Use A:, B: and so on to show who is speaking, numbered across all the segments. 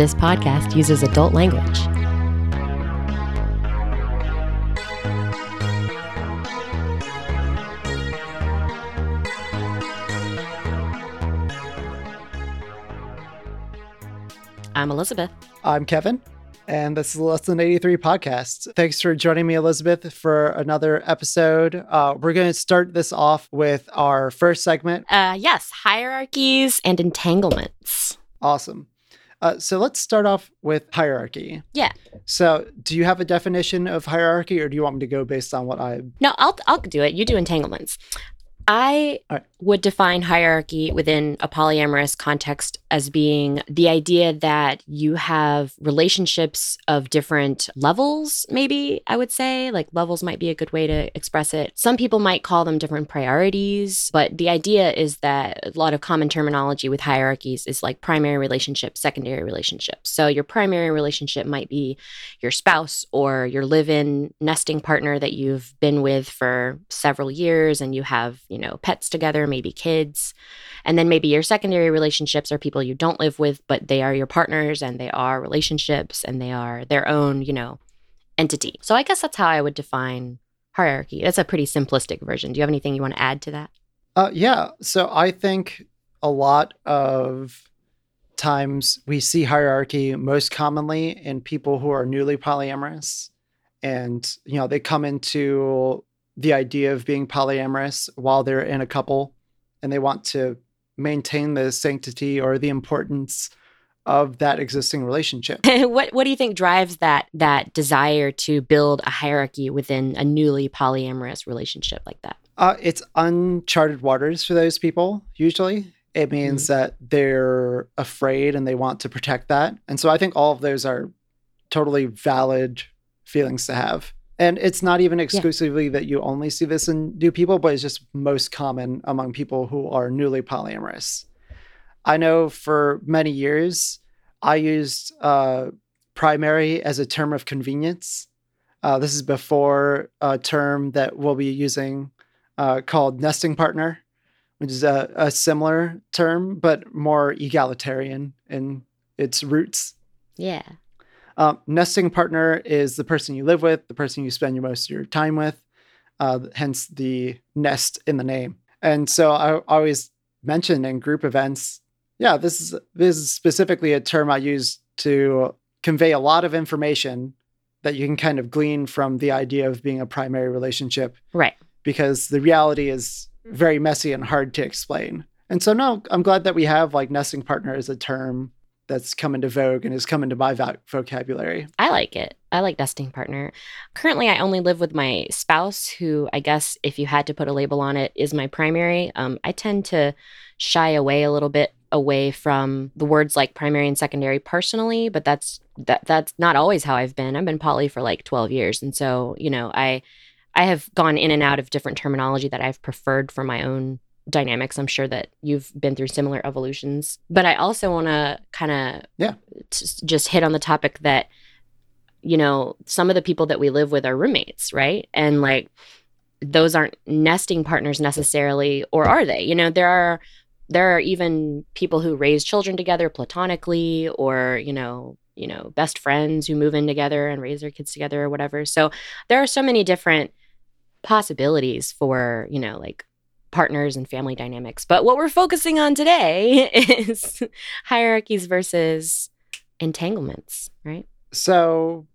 A: This podcast uses adult language. I'm Elizabeth.
B: I'm Kevin, and this is the Less 83 podcast. Thanks for joining me, Elizabeth, for another episode. Uh, we're going to start this off with our first segment.
A: Uh, yes, hierarchies and entanglements.
B: Awesome. Uh, so let's start off with hierarchy.
A: Yeah.
B: So, do you have a definition of hierarchy, or do you want me to go based on what I?
A: No, I'll I'll do it. You do entanglements. I would define hierarchy within a polyamorous context as being the idea that you have relationships of different levels, maybe I would say. Like levels might be a good way to express it. Some people might call them different priorities, but the idea is that a lot of common terminology with hierarchies is like primary relationship, secondary relationship. So your primary relationship might be your spouse or your live in nesting partner that you've been with for several years and you have, you know, pets together, maybe kids. And then maybe your secondary relationships are people you don't live with, but they are your partners and they are relationships and they are their own, you know, entity. So I guess that's how I would define hierarchy. That's a pretty simplistic version. Do you have anything you want to add to that?
B: Uh, yeah. So I think a lot of times we see hierarchy most commonly in people who are newly polyamorous and you know they come into the idea of being polyamorous while they're in a couple and they want to maintain the sanctity or the importance of that existing relationship.
A: what what do you think drives that that desire to build a hierarchy within a newly polyamorous relationship like that?
B: Uh, it's uncharted waters for those people usually. It means mm-hmm. that they're afraid and they want to protect that. And so I think all of those are totally valid feelings to have. And it's not even exclusively yeah. that you only see this in new people, but it's just most common among people who are newly polyamorous. I know for many years, I used uh, primary as a term of convenience. Uh, this is before a term that we'll be using uh, called nesting partner, which is a, a similar term, but more egalitarian in its roots.
A: Yeah.
B: Um, nesting partner is the person you live with, the person you spend your most of your time with, uh, hence the nest in the name. And so I always mention in group events, yeah, this is this is specifically a term I use to convey a lot of information that you can kind of glean from the idea of being a primary relationship.
A: Right.
B: Because the reality is very messy and hard to explain. And so now I'm glad that we have like nesting partner as a term that's come into vogue and has come into my vocabulary.
A: I like it. I like nesting partner. Currently, I only live with my spouse, who I guess, if you had to put a label on it, is my primary. Um, I tend to shy away a little bit away from the words like primary and secondary personally, but that's that that's not always how I've been. I've been poly for like 12 years. And so, you know, I I have gone in and out of different terminology that I've preferred for my own dynamics. I'm sure that you've been through similar evolutions. But I also want to kind of
B: yeah
A: t- just hit on the topic that you know some of the people that we live with are roommates, right? And like those aren't nesting partners necessarily, or are they? You know, there are there are even people who raise children together platonically, or you know you know best friends who move in together and raise their kids together or whatever so there are so many different possibilities for you know like partners and family dynamics. But what we're focusing on today is hierarchies versus entanglements, right?
B: So,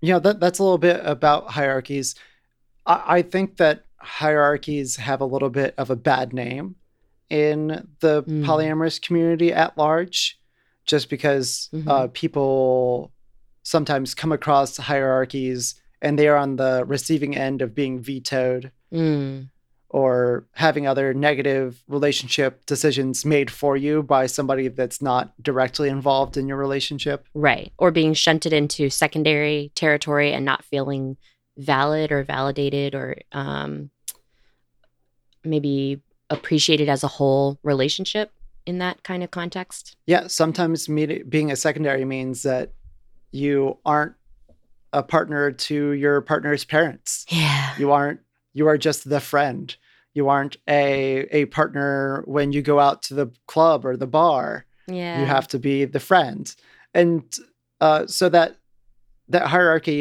B: you know, that, that's a little bit about hierarchies. I, I think that hierarchies have a little bit of a bad name in the mm. polyamorous community at large, just because mm-hmm. uh, people sometimes come across hierarchies and they are on the receiving end of being vetoed.
A: Mm
B: or having other negative relationship decisions made for you by somebody that's not directly involved in your relationship.
A: Right. Or being shunted into secondary territory and not feeling valid or validated or um, maybe appreciated as a whole relationship in that kind of context.
B: Yeah. Sometimes me- being a secondary means that you aren't a partner to your partner's parents.
A: Yeah.
B: You aren't you are just the friend. You aren't a a partner when you go out to the club or the bar.
A: Yeah.
B: You have to be the friend. and uh, so that that hierarchy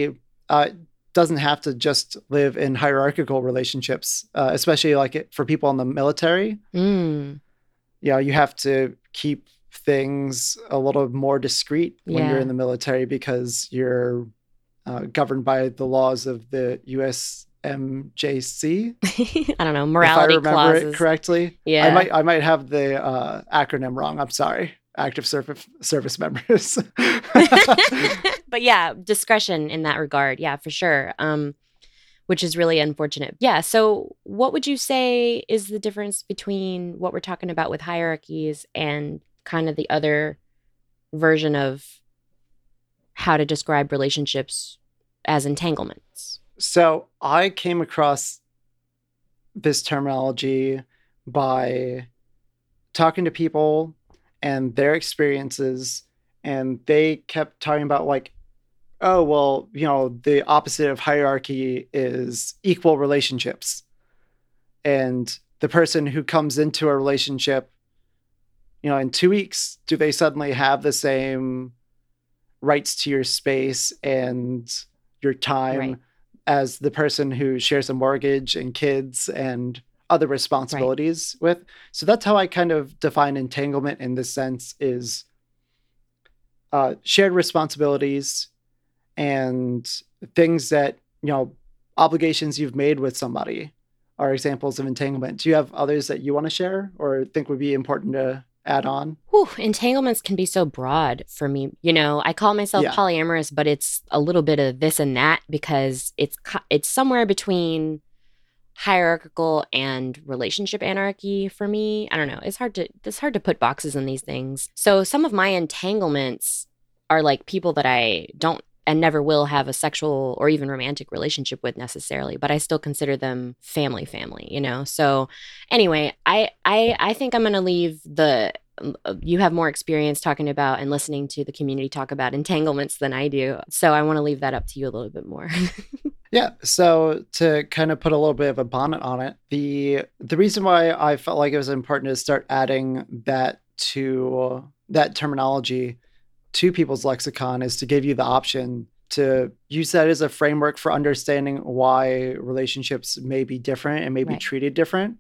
B: uh, doesn't have to just live in hierarchical relationships, uh, especially like it, for people in the military.
A: Mm,
B: You know, you have to keep things a little more discreet when you're in the military because you're uh, governed by the laws of the USMJC.
A: I don't know morality
B: if I remember
A: clauses.
B: it correctly.
A: Yeah,
B: I might I might have the uh, acronym wrong. I'm sorry. Active service service members.
A: but yeah, discretion in that regard. Yeah, for sure. Um, which is really unfortunate. Yeah. So, what would you say is the difference between what we're talking about with hierarchies and kind of the other version of how to describe relationships as entanglements?
B: So I came across this terminology by talking to people and their experiences, and they kept talking about like, oh well, you know, the opposite of hierarchy is equal relationships, and the person who comes into a relationship, you know, in two weeks, do they suddenly have the same rights to your space and your time?
A: Right.
B: As the person who shares a mortgage and kids and other responsibilities with. So that's how I kind of define entanglement in this sense is uh, shared responsibilities and things that, you know, obligations you've made with somebody are examples of entanglement. Do you have others that you want to share or think would be important to add on?
A: Whew, entanglements can be so broad for me. You know, I call myself
B: Yeah.
A: polyamorous, but it's a little bit of this and that because it's it's somewhere between hierarchical and relationship anarchy for me. I don't know. It's hard to it's hard to put boxes in these things. So some of my entanglements are like people that I don't and never will have a sexual or even romantic relationship with necessarily, but I still consider them family family, you know. So anyway, I I I think I'm going to leave the uh, you have more experience talking about and listening to the community talk about entanglements than I do. So I want to leave that up to you a little bit more.
B: Yeah. So to kind of put a little bit of a bonnet on it, the the reason why I felt like it was important to start adding that to that terminology to people's lexicon is to give you the option to use that as a framework for understanding why relationships may be different and may be
A: Right.
B: treated different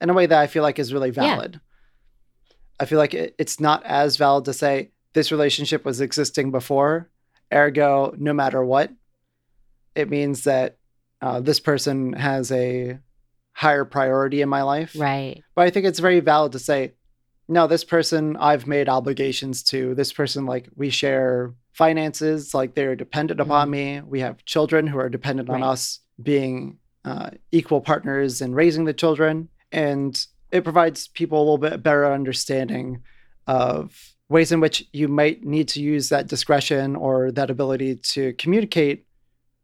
B: in a way that I feel like is really
A: Yeah.
B: valid. I feel like it, it's not as valid to say this relationship was existing before, ergo, no matter what, it means that uh, this person has a higher priority in my life.
A: right.
B: But I think it's very valid to say, no, this person I've made obligations to. This person, like, we share finances, like, they're dependent upon me. We have children who are dependent on us being uh, equal partners in raising the children. And it provides people a little bit better understanding of ways in which you might need to use that discretion or that ability to communicate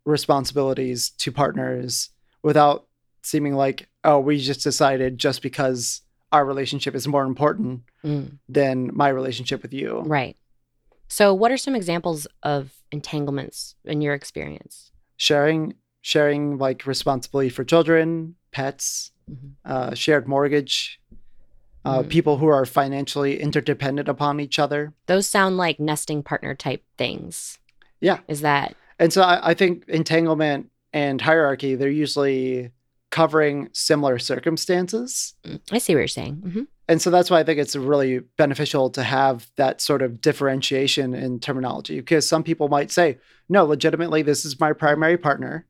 B: responsibilities to partners without seeming like, oh, we just decided just because our relationship is more important
A: Mm,
B: than my relationship with you.
A: right. So what are some examples of entanglements in your experience?
B: Sharing, sharing like responsibility for children, pets,
A: Mhm.
B: uh, shared mortgage, uh,
A: Mm.
B: people who are financially interdependent upon each other.
A: Those sound like nesting partner type things.
B: Yeah.
A: Is that
B: And so I, I think entanglement and hierarchy, they're usually covering similar circumstances.
A: mm, I see what you're saying. hmm
B: And so that's why I think it's really beneficial to have that sort of differentiation in terminology because some people might say, no, legitimately, this is my primary partner.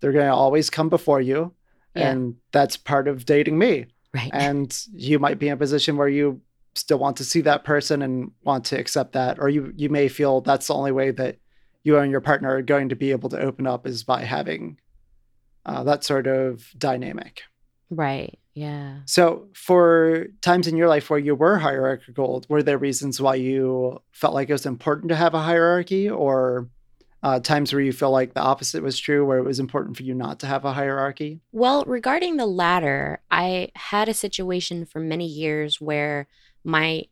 B: They're going to always come before you.
A: Yeah.
B: And that's part of dating me.
A: Right.
B: And you might be in a position where you still want to see that person and want to accept that. Or you, you may feel that's the only way that you and your partner are going to be able to open up is by having uh, that sort of dynamic.
A: right. Yeah.
B: So, for times in your life where you were hierarchical, were there reasons why you felt like it was important to have a hierarchy, or uh, times where you feel like the opposite was true, where it was important for you not to have a hierarchy?
A: Well, regarding the latter, I had a situation for many years where my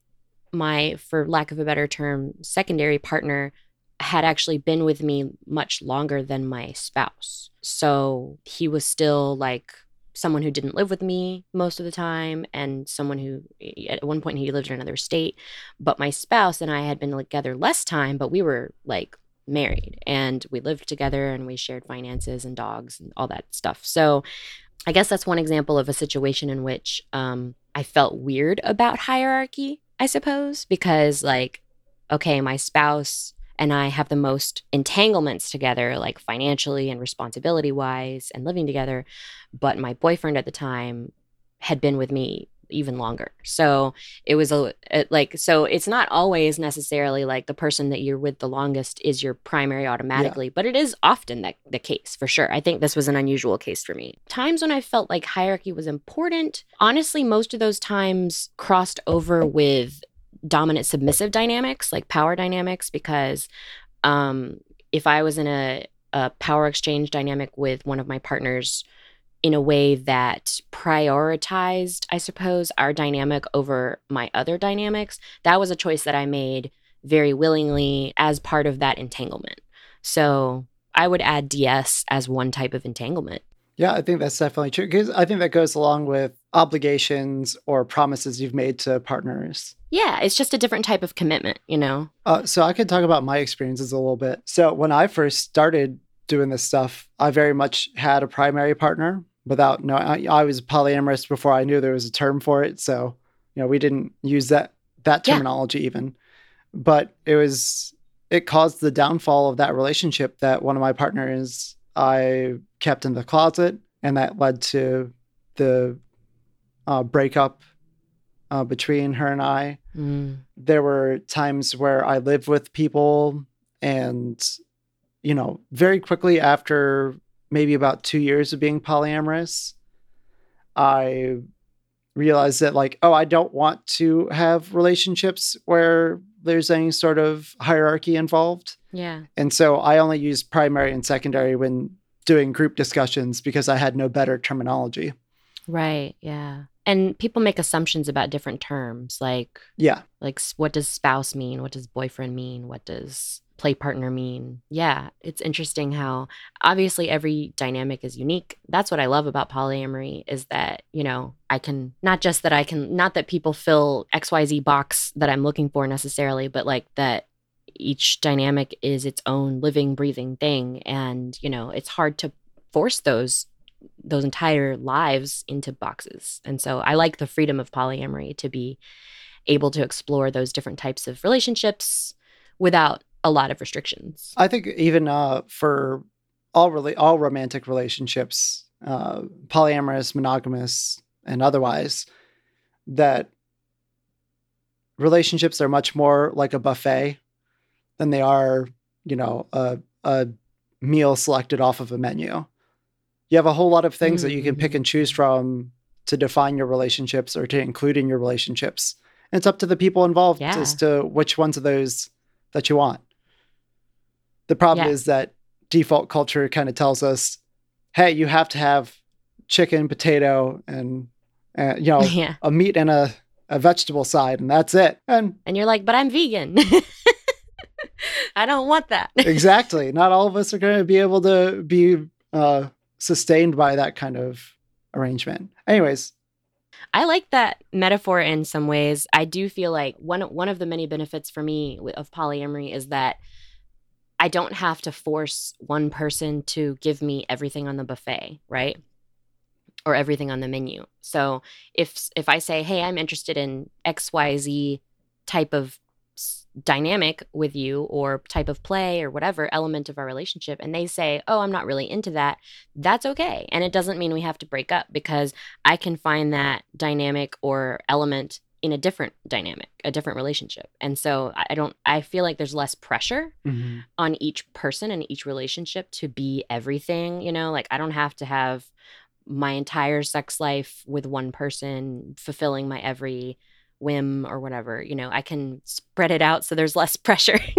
A: my for lack of a better term, secondary partner had actually been with me much longer than my spouse. So, he was still like someone who didn't live with me most of the time and someone who at one point he lived in another state but my spouse and i had been together less time but we were like married and we lived together and we shared finances and dogs and all that stuff so i guess that's one example of a situation in which um, i felt weird about hierarchy i suppose because like okay my spouse and I have the most entanglements together, like financially and responsibility wise and living together. But my boyfriend at the time had been with me even longer. So it was a, a, like so it's not always necessarily like the person that you're with the longest is your primary automatically, yeah. but it is often that the case for sure. I think this was an unusual case for me. Times when I felt like hierarchy was important, honestly most of those times crossed over with dominant submissive dynamics, like power dynamics, because um, if I was in a, a power exchange dynamic with one of my partners in a way that prioritized, I suppose, our dynamic over my other dynamics, that was a choice that I made very willingly as part of that entanglement. So I would add DS as one type of entanglement.
B: Yeah, I think that's definitely true because I think that goes along with obligations or promises you've made to partners.
A: Yeah, it's just a different type of commitment, you know?
B: Uh, so I could talk about my experiences a little bit. So when I first started doing this stuff, I very much had a primary partner without no I, I was polyamorous before I knew there was a term for it. So, you know, we didn't use that that terminology yeah. even. But it was it caused the downfall of that relationship that one of my partners I kept in the closet, and that led to the uh, breakup uh, between her and I. Mm. There were times where I lived with people, and you know, very quickly after maybe about two years of being polyamorous, I realized that like, oh, I don't want to have relationships where there's any sort of hierarchy involved.
A: Yeah.
B: And so I only use primary and secondary when doing group discussions because I had no better terminology.
A: Right. Yeah. And people make assumptions about different terms like
B: yeah.
A: Like what does spouse mean? What does boyfriend mean? What does play partner mean? Yeah, it's interesting how obviously every dynamic is unique. That's what I love about polyamory is that, you know, I can not just that I can not that people fill XYZ box that I'm looking for necessarily, but like that each dynamic is its own living breathing thing and, you know, it's hard to force those those entire lives into boxes. And so I like the freedom of polyamory to be able to explore those different types of relationships without a lot of restrictions.
B: I think even uh, for all really all romantic relationships, uh, polyamorous, monogamous, and otherwise, that relationships are much more like a buffet than they are, you know, a, a meal selected off of a menu. You have a whole lot of things mm-hmm. that you can pick and choose from to define your relationships or to include in your relationships. And it's up to the people involved yeah. as to which ones of those that you want. The problem yeah. is that default culture kind of tells us, hey, you have to have chicken, potato, and, uh, you know, yeah. a meat and a, a vegetable side, and that's it. And
A: and you're like, but I'm vegan. I don't want that.
B: exactly. Not all of us are going to be able to be uh, sustained by that kind of arrangement. Anyways,
A: I like that metaphor in some ways. I do feel like one one of the many benefits for me of polyamory is that I don't have to force one person to give me everything on the buffet, right? Or everything on the menu. So if if I say, "Hey, I'm interested in XYZ type of dynamic with you or type of play or whatever element of our relationship and they say oh i'm not really into that that's okay and it doesn't mean we have to break up because i can find that dynamic or element in a different dynamic, a different relationship. And so I don't, I feel like there's less pressure mm-hmm. on each person and each relationship to be everything, you know, like I don't have to have my entire sex life with one person fulfilling my every whim or whatever, you know, I can spread it out so there's less pressure.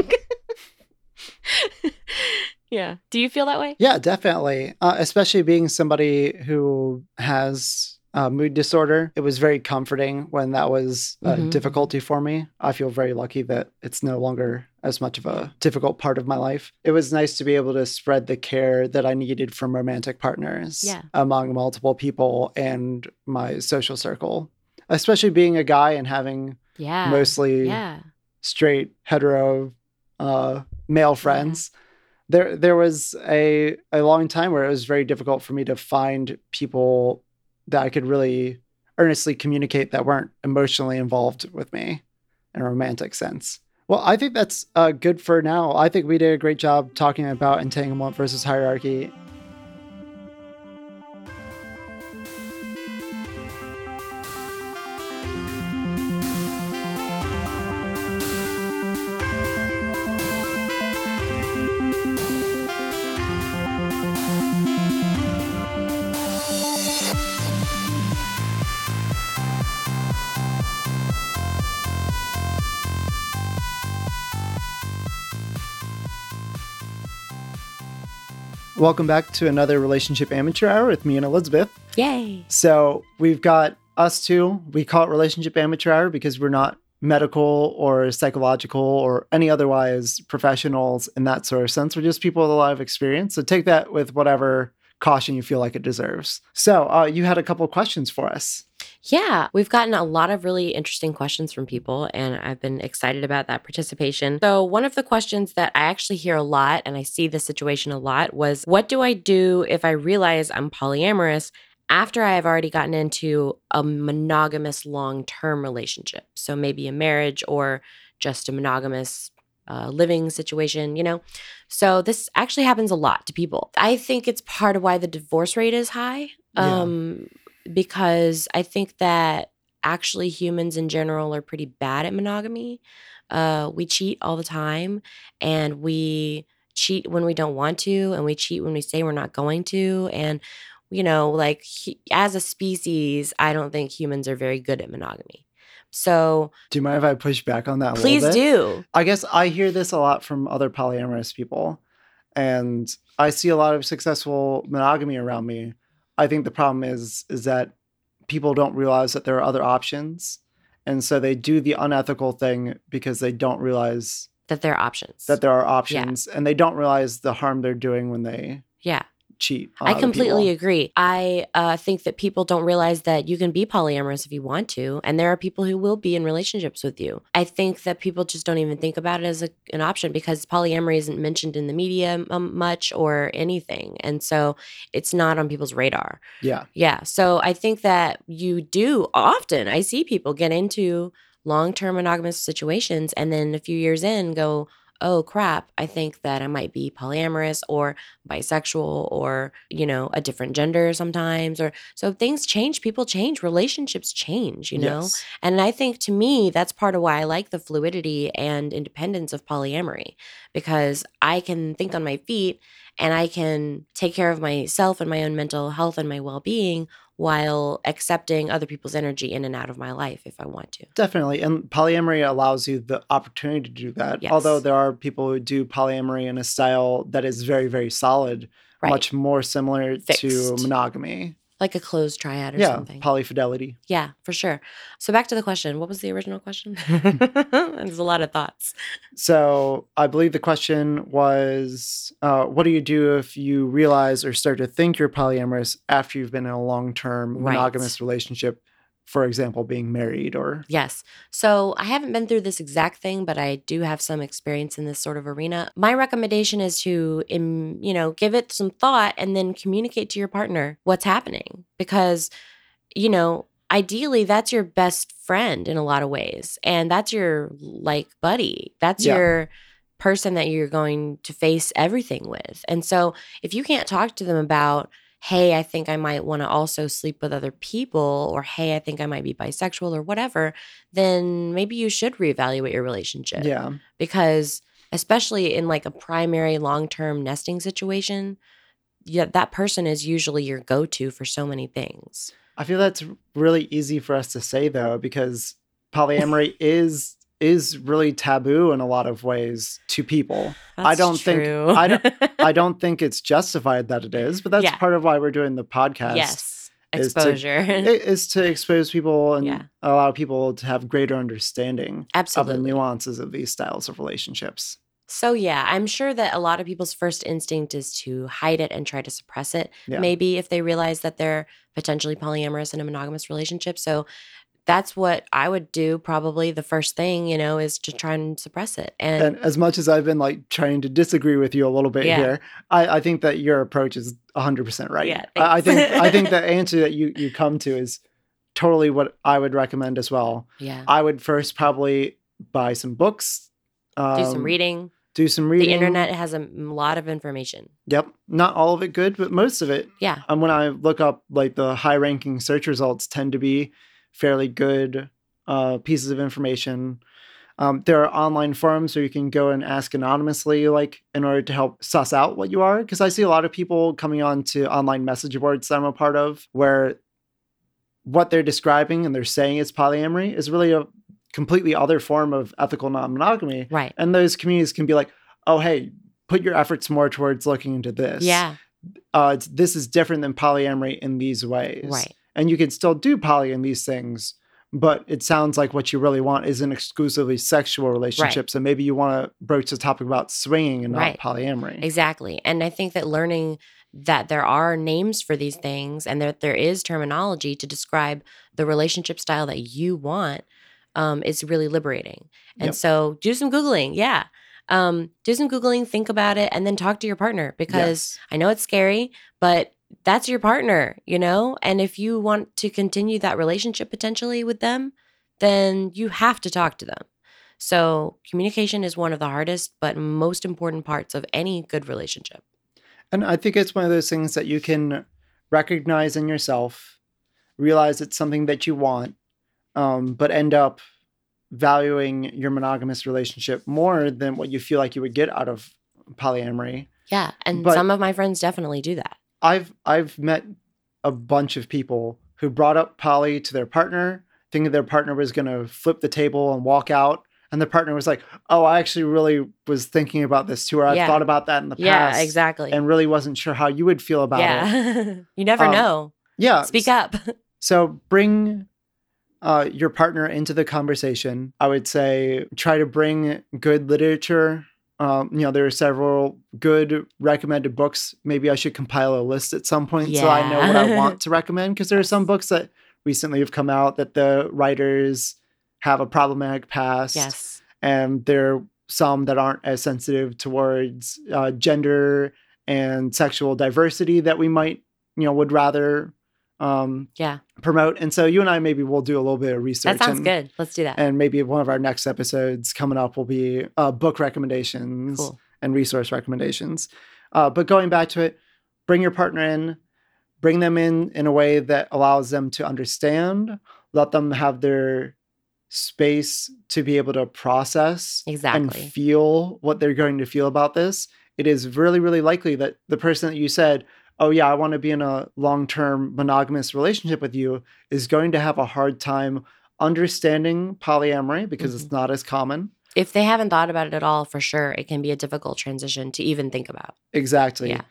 A: yeah. Do you feel that way?
B: Yeah, definitely. Uh, especially being somebody who has uh, mood disorder. It was very comforting when that was a
C: Mhm.
B: difficulty for me. I feel very lucky that it's no longer as much of a difficult part of my life. It was nice to be able to spread the care that I needed from romantic partners
C: Yeah.
B: among multiple people and my social circle, especially being a guy and having
C: Yeah.
B: mostly
C: Yeah.
B: straight hetero uh, male friends. There, there was a a long time where it was very difficult for me to find people that I could really earnestly communicate that weren't emotionally involved with me in a romantic sense. Well, I think that's uh, good for now. I think we did a great job talking about entanglement versus hierarchy. Welcome back to another relationship amateur hour with me and Elizabeth.
C: Yay.
B: So we've got us two. We call it relationship amateur hour because we're not medical or psychological or any otherwise professionals in that sort of sense. We're just people with a lot of experience. So take that with whatever caution you feel like it deserves. So uh, you had a couple of questions for us.
C: Yeah, we've gotten a lot of really interesting questions from people, and I've been excited about that participation. So, one of the questions that I actually hear a lot, and I see this situation a lot, was What do I do if I realize I'm polyamorous after I have already gotten into a monogamous long term relationship? So, maybe a marriage or just a monogamous uh, living situation, you know? So, this actually happens a lot to people. I think it's part of why the divorce rate is high.
B: Yeah.
C: Because I think that actually humans in general are pretty bad at monogamy. Uh, we cheat all the time, and we cheat when we don't want to, and we cheat when we say we're not going to. And, you know, like he, as a species, I don't think humans are very good at monogamy. So
B: Do you mind if I push back on that a
C: please
B: little bit?
C: do.
B: I guess I hear this a lot from other polyamorous people, and I see a lot of successful monogamy around me. I think the problem is is that people don't realize that there are other options, and so they do the unethical thing because they don't realize
C: That there are options.
B: that there are options, and they don't realize the harm they're doing when they
C: yeah.
B: Cheat.
C: I completely agree. I uh, think that people don't realize that you can be polyamorous if you want to, and there are people who will be in relationships with you. I think that people just don't even think about it as a, an option because polyamory isn't mentioned in the media um, much or anything, and so it's not on people's radar.
B: Yeah,
C: Yeah, so I think that you do often. I see people get into long-term monogamous situations, and then a few years in, go. Oh crap, I think that I might be polyamorous or bisexual or, you know, a different gender sometimes. Or so things change, people change, relationships change, you know?
B: Yes.
C: And I think to me, that's part of why I like the fluidity and independence of polyamory because I can think on my feet and I can take care of myself and my own mental health and my well being while accepting other people's energy in and out of my life if I want to.
B: Definitely. And polyamory allows you the opportunity to do that.
C: Yes.
B: Although there are people who do polyamory in a style that is very, very solid,
C: Right.
B: much more similar to monogamy.
C: Like a closed triad or
B: yeah,
C: something.
B: polyfidelity.
C: yeah, for sure. So back to the question. What was the original question? There's a lot of thoughts.
B: So I believe the question was uh, what do you do if you realize or start to think you're polyamorous after you've been in a long term
C: Right.
B: monogamous relationship? For example, being married or
C: Yes. So I haven't been through this exact thing, but I do have some experience in this sort of arena. My recommendation is to, you know, give it some thought and then communicate to your partner what's happening because, you know, ideally that's your best friend in a lot of ways and that's your like buddy. That's
B: Yeah.
C: your person that you're going to face everything with. And so if you can't talk to them about hey, I think I might want to also sleep with other people, or hey, I think I might be bisexual, or whatever, then maybe you should reevaluate your relationship.
B: yeah.
C: Because, especially in like a primary long term nesting situation, yeah, that person is usually your go to for so many things.
B: I feel that's really easy for us to say though, because polyamory is is really taboo in a lot of ways to people. I don't think- I don't- I don't think it's justified that it is, but that's
C: Yeah.
B: part of why we're doing the podcast.
C: yes.
B: is to,
C: Exposure.
B: is to expose people and
C: Yeah.
B: allow people to have greater understanding of the nuances of these styles of relationships.
C: So yeah, I'm sure that a lot of people's first instinct is to hide it and try to suppress it.
B: Yeah.
C: Maybe if they realize that they're potentially polyamorous in a monogamous relationship. So that's what I would do probably the first thing, you know, is to try and suppress it. And,
B: And as much as I've been like trying to disagree with you a little bit
C: Yeah.
B: here, I, I think that your approach is 100% right.
C: Yeah,
B: I, I think. I think the answer that you you come to is totally what I would recommend as well.
C: yeah,
B: I would first probably buy some books, um,
C: do some reading.
B: do some reading.
C: The internet has a lot of information.
B: Yep, not all of it good, but most of it.
C: Yeah.
B: And when I look up, like the high-ranking search results tend to be fairly good uh, pieces of information. Um, there are online forums where you can go and ask anonymously, like in order to help suss out what you are. Because I see a lot of people coming on to online message boards that I'm a part of, where what they're describing and they're saying is polyamory is really a completely other form of ethical non-monogamy.
C: Right.
B: And those communities can be like, oh, hey, put your efforts more towards looking into this.
C: Yeah.
B: Uh, it's, this is different than polyamory in these ways.
C: Right.
B: And you can still do poly in these things, but it sounds like what you really want isn't exclusively sexual relationships. And maybe you want to broach the topic about swinging and not
C: Right.
B: polyamory.
C: Exactly. And I think that learning that there are names for these things and that there is terminology to describe the relationship style that you want um, is really liberating. And
B: Yep.
C: so do some Googling. Yeah. Um, do some Googling, think about it, and then talk to your partner because
B: Yes.
C: I know it's scary, but that's your partner, you know? And if you want to continue that relationship potentially with them, then you have to talk to them. So, communication is one of the hardest but most important parts of any good relationship.
B: And I think it's one of those things that you can recognize in yourself, realize it's something that you want, um, but end up valuing your monogamous relationship more than what you feel like you would get out of polyamory.
C: Yeah. And
B: But-
C: some of my friends definitely do that.
B: I've I've met a bunch of people who brought up poly to their partner, thinking their partner was going to flip the table and walk out, and the partner was like, "Oh, I actually really was thinking about this too, or I've
C: Yeah.
B: thought about that in the
C: Yeah,
B: past,
C: exactly.
B: and really wasn't sure how you would feel about it."
C: yeah. you never
B: Um,
C: know.
B: Yeah,
C: Speak up.
B: So bring uh, your partner into the conversation. I would say try to bring good literature. Um, you know, there are several good recommended books. Maybe I should compile a list at some point so I know what I want to recommend because there are some books that recently have come out that the writers have a problematic past,
C: yes.
B: and there are some that aren't as sensitive towards uh, gender and sexual diversity that we might, you know, would rather um,
C: Yeah.
B: promote. And so you and I maybe we'll do a little bit of research.
C: That sounds
B: and,
C: good. Let's do that.
B: And maybe one of our next episodes coming up will be uh, book recommendations
C: Cool.
B: and resource recommendations. Uh, but going back to it, bring your partner in, bring them in in a way that allows them to understand, let them have their space to be able to process
C: exactly.
B: and feel what they're going to feel about this. It is really, really likely that the person that you said, Oh, yeah, I want to be in a long term monogamous relationship with you, is going to have a hard time understanding polyamory because
C: Mm-hmm.
B: it's not as common.
C: If they haven't thought about it at all, for sure, it can be a difficult transition to even think about.
B: Exactly.
C: Yeah.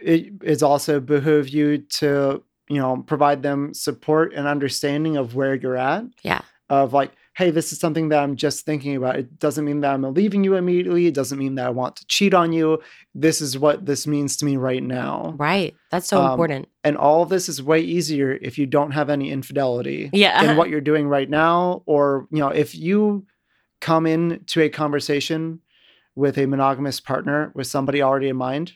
B: It is also behoove you to, you know, provide them support and understanding of where you're at.
C: Yeah.
B: Of like, hey, this is something that I'm just thinking about. It doesn't mean that I'm leaving you immediately. It doesn't mean that I want to cheat on you. This is what this means to me right now.
C: Right. That's so
B: Um,
C: important.
B: And all of this is way easier if you don't have any infidelity
C: Yeah.
B: in what you're doing right now. Or, you know, if you come into a conversation with a monogamous partner with somebody already in mind,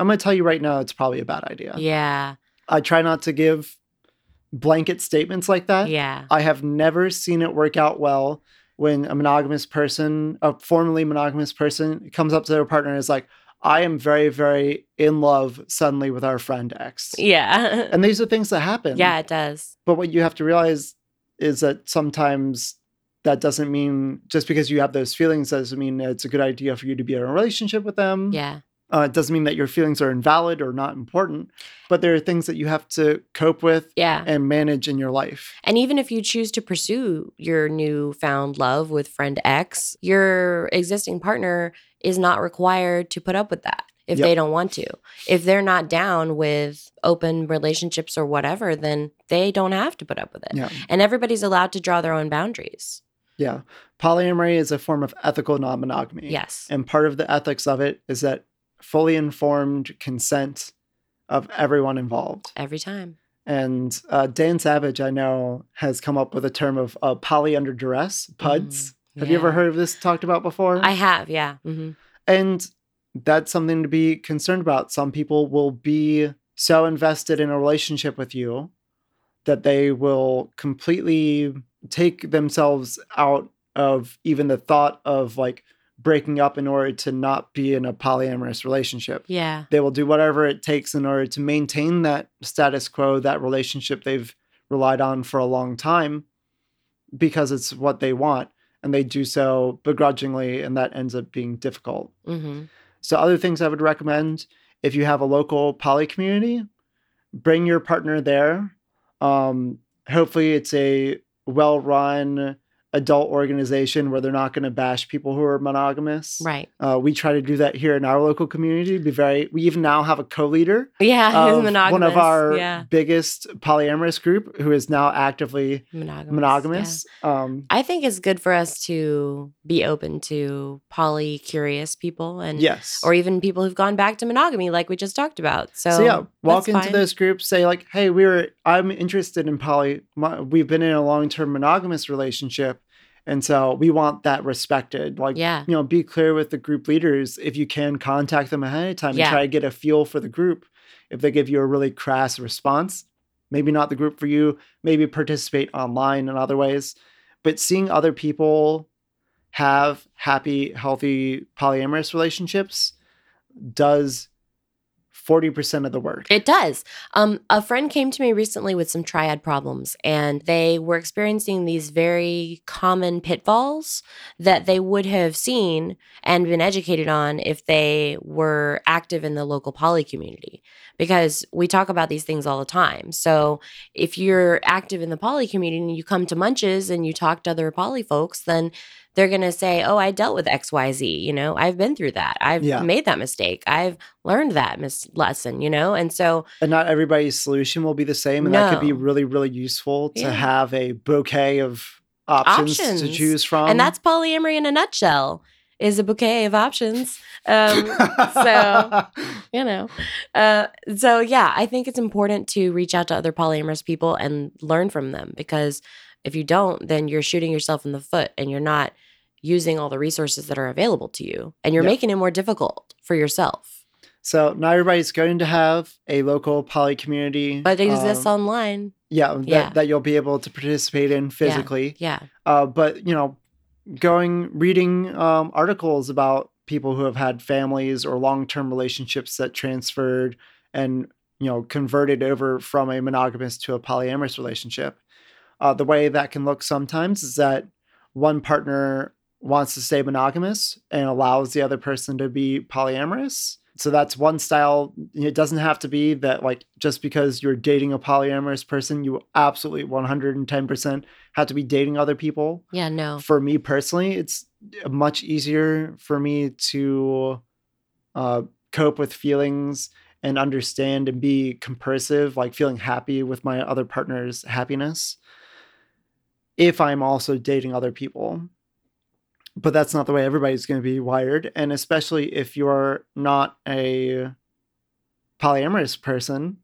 B: I'm going to tell you right now, it's probably a bad idea.
C: yeah.
B: I try not to give blanket statements like that.
C: Yeah.
B: I have never seen it work out well when a monogamous person, a formerly monogamous person, comes up to their partner and is like, I am very, very in love suddenly with our friend X.
C: Yeah.
B: And these are things that happen.
C: yeah, it does.
B: But what you have to realize is that sometimes that doesn't mean just because you have those feelings doesn't mean it's a good idea for you to be in a relationship with them.
C: Yeah.
B: Uh, it doesn't mean that your feelings are invalid or not important, but there are things that you have to cope with
C: Yeah.
B: and manage in your life.
C: And even if you choose to pursue your newfound love with friend X, your existing partner is not required to put up with that. if
B: Yep.
C: they don't want to. If they're not down with open relationships or whatever, then they don't have to put up with it.
B: Yeah.
C: And everybody's allowed to draw their own boundaries.
B: Yeah. Polyamory is a form of ethical non monogamy.
C: Yes.
B: And part of the ethics of it is that fully informed consent of everyone involved.
C: Every time.
B: And uh, Dan Savage, I know, has come up with a term of uh, poly under duress, PUDs. Have you ever heard of this talked about before?
C: I have, yeah. hmm
B: And that's something to be concerned about. Some people will be so invested in a relationship with you that they will completely take themselves out of even the thought of like breaking up in order to not be in a polyamorous relationship.
C: Yeah.
B: They will do whatever it takes in order to maintain that status quo, that relationship they've relied on for a long time because it's what they want. And they do so begrudgingly, and that ends up being difficult.
C: hmm
B: So, other things I would recommend if you have a local poly community, bring your partner there. Um, hopefully, it's a well run adult organization where they're not going to bash people who are monogamous.
C: Right.
B: Uh, we try to do that here in our local community. Be very. We even now have a co-leader
C: Yeah. who's monogamous.
B: one of our
C: yeah.
B: biggest polyamorous group who is now actively
C: monogamous. yeah.
B: Um,
C: I think it's good for us to be open to poly curious people and
B: yes.
C: or even people who've gone back to monogamy like we just talked about. So,
B: So, yeah, walk into
C: fine.
B: those groups, say like, "Hey, we were. I'm interested in poly. mo- We've been in a long term monogamous relationship, and so we want that respected. Like,
C: Yeah.
B: you know, be clear with the group leaders if you can contact them ahead of time
C: Yeah.
B: and try to get a feel for the group. If they give you a really crass response, maybe not the group for you. Maybe participate online in other ways, but seeing other people have happy, healthy polyamorous relationships does 40% of the work.
C: It does. Um, a friend came to me recently with some triad problems, and they were experiencing these very common pitfalls that they would have seen and been educated on if they were active in the local poly community. Because we talk about these things all the time. So if you're active in the poly community and you come to munches and you talk to other poly folks, then they're going to say, Oh, I dealt with XYZ. You know, I've been through that. I've
B: Yeah.
C: made that mistake. I've learned that mis- lesson, you know? And so,
B: And not everybody's solution will be the same. And that could be really, really useful to
C: Yeah.
B: have a bouquet of options, to choose from.
C: and that's polyamory in a nutshell is a bouquet of options. Um, so, you know, uh, so yeah, I think it's important to reach out to other polyamorous people and learn from them because if you don't, then you're shooting yourself in the foot and you're not using all the resources that are available to you and you're
B: Yeah.
C: making it more difficult for yourself.
B: So not everybody's going to have a local poly community.
C: But it exists
B: um,
C: online.
B: yeah, that,
C: yeah.
B: that you'll be able to participate in physically.
C: Yeah.
B: Uh, but you know, going reading um, articles about people who have had families or long-term relationships that transferred and you know converted over from a monogamous to a polyamorous relationship. Uh, the way that can look sometimes is that one partner wants to stay monogamous and allows the other person to be polyamorous. So that's one style. It doesn't have to be that like just because you're dating a polyamorous person, you absolutely 110% have to be dating other people.
C: Yeah. No.
B: For me personally, it's much easier for me to uh, cope with feelings and understand and be compersive, like feeling happy with my other partner's happiness, if I'm also dating other people. But that's not the way everybody's going to be wired. And especially if you're not a polyamorous person,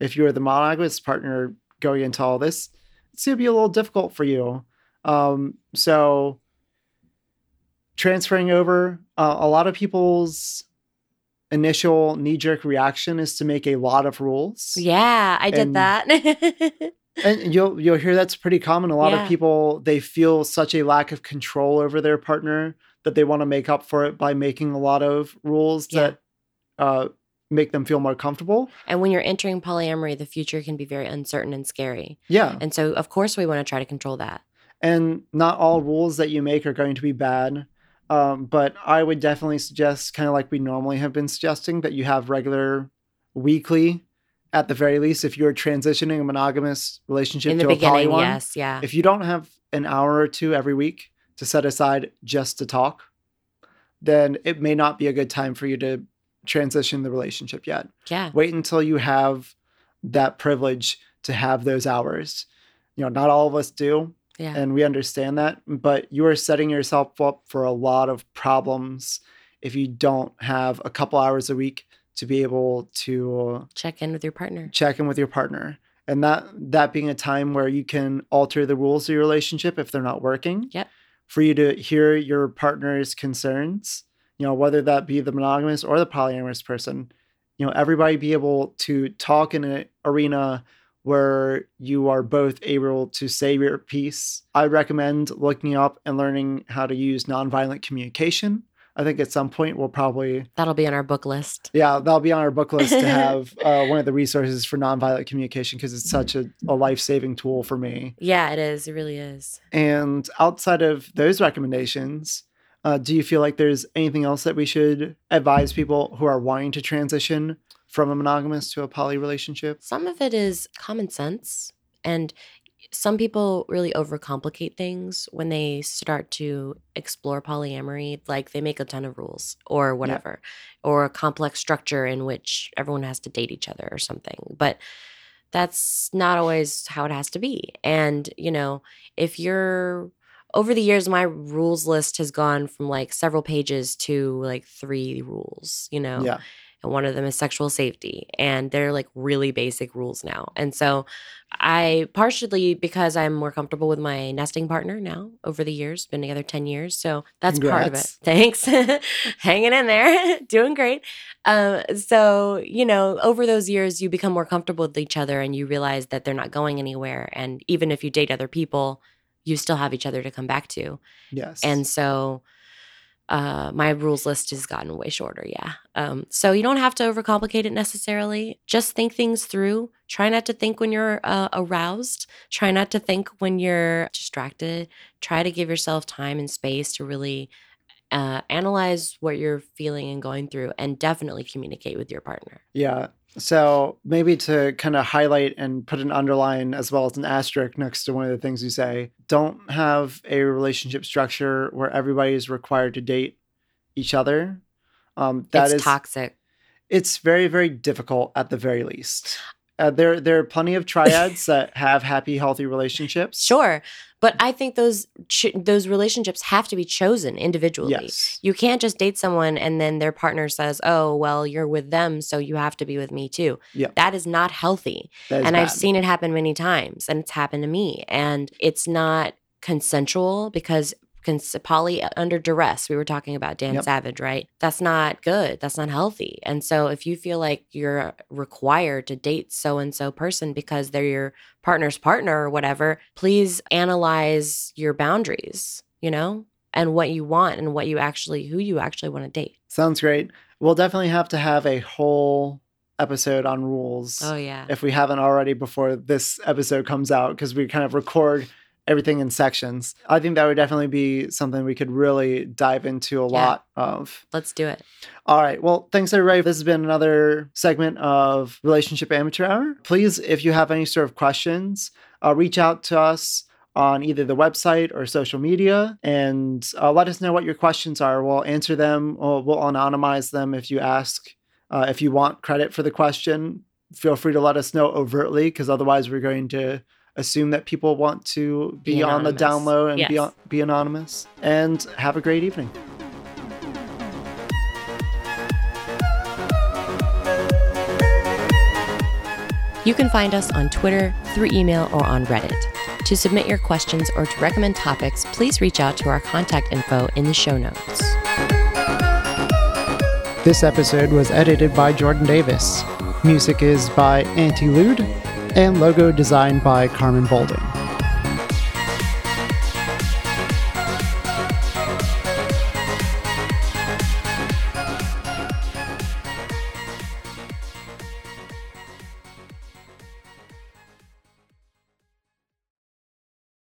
B: if you're the monogamous partner going into all this, it's going to be a little difficult for you. Um, so transferring over, uh, a lot of people's initial knee jerk reaction is to make a lot of rules.
C: Yeah. I did
B: And-
C: that.
B: And you'll you'll hear that's pretty common. A lot
C: Yeah.
B: of people they feel such a lack of control over their partner that they want to make up for it by making a lot of rules
C: Yeah.
B: that uh, make them feel more comfortable.
C: and when you're entering polyamory, the future can be very uncertain and scary.
B: Yeah,
C: And so, of course, we want to try to control that.
B: and not all rules that you make are going to be bad. Um, but I would definitely suggest, kind of like we normally have been suggesting, that you have regular weekly, at the very least, if you're transitioning a monogamous relationship
C: In the
B: to a poly one.
C: yes, yeah.
B: if you don't have an hour or two every week to set aside just to talk, then it may not be a good time for you to transition the relationship yet.
C: Yeah.
B: Wait until you have that privilege to have those hours. You know, not all of us do,
C: Yeah.
B: and we understand that, but you are setting yourself up for a lot of problems if you don't have a couple hours a week to be able to
C: Check in with your partner.
B: check in with your partner. And that that being a time where you can alter the rules of your relationship if they're not working.
C: Yep.
B: For you to hear your partner's concerns, you know, whether that be the monogamous or the polyamorous person, you know, everybody be able to talk in an arena where you are both able to say your piece. I recommend looking up and learning how to use nonviolent communication. I think at some point we'll probably
C: That'll be on our book list.
B: yeah, that'll be on our book list to have uh, one of the resources for nonviolent communication because it's such a, a life saving tool for me.
C: Yeah, it is. It really is.
B: And outside of those recommendations, uh, do you feel like there's anything else that we should advise people who are wanting to transition from a monogamous to a poly relationship?
C: Some of it is common sense. And some people really overcomplicate things when they start to explore polyamory. Like they make a ton of rules or whatever, or a complex structure in which everyone has to date each other or something. But that's not always how it has to be. And, you know, if you're over the years, my rules list has gone from like several pages to like three rules, you know?
B: Yeah.
C: And one of them is sexual safety and they're like really basic rules now. And so i partially because i'm more comfortable with my nesting partner now over the years been together 10 years so that's part of it. Thanks. Hanging in there. Doing great. Um, so you know over those years you become more comfortable with each other and you realize that they're not going anywhere and even if you date other people you still have each other to come back to.
B: Yes.
C: and so uh, my rules list has gotten way shorter. Yeah. Um, so you don't have to overcomplicate it necessarily. Just think things through. Try not to think when you're uh, aroused. Try not to think when you're distracted. Try to give yourself time and space to really uh, analyze what you're feeling and going through, and definitely communicate with your partner.
B: Yeah. So maybe to kind of highlight and put an underline as well as an asterisk next to one of the things you say, don't have a relationship structure where everybody is required to date each other. Um, that is
C: it's toxic.
B: it's very very difficult at the very least. Uh, there there are plenty of triads that have happy healthy relationships.
C: Sure, but I think those ch- those relationships have to be chosen individually.
B: Yes.
C: You can't just date someone and then their partner says, "Oh, well, you're with them, so you have to be with me too."
B: Yeah.
C: That is not healthy.
B: Is
C: and I've seen it happen many times, and it's happened to me. And it's not consensual because cons- poly uh, under duress. We were talking about Dan
B: Yep.
C: Savage, right? That's not good. That's not healthy. And so if you feel like you're uh, required to date so and so person because they're your partner's partner or whatever, please analyze your boundaries, you know, and what you want and what you actually who you actually want to date.
B: Sounds great. We'll definitely have to have a whole episode on rules.
C: Oh yeah.
B: if we haven't already before this episode comes out because we kind of record everything in sections. I think that would definitely be something we could really dive into a
C: Yeah.
B: lot of.
C: Let's do it.
B: All right. Well, thanks everybody. This has been another segment of Relationship Amateur Hour. Please, if you have any sort of questions, uh, reach out to us on either the website or social media and uh, let us know what your questions are. We'll answer them or we'll anonymize them if you ask. Uh, if you want credit for the question, feel free to let us know overtly because otherwise we're going to assume that people want to be,
C: Be
B: on the down
C: anonymous.
B: low and be,
C: Yes.
B: on, be anonymous. And have a great evening.
C: You can find us on Twitter, through email, or on Reddit. To submit your questions or to recommend topics, please reach out to our contact info in the show notes.
B: This episode was edited by Jordan Davis. Music is by Anti Lude, and logo designed by Carmen Bolden.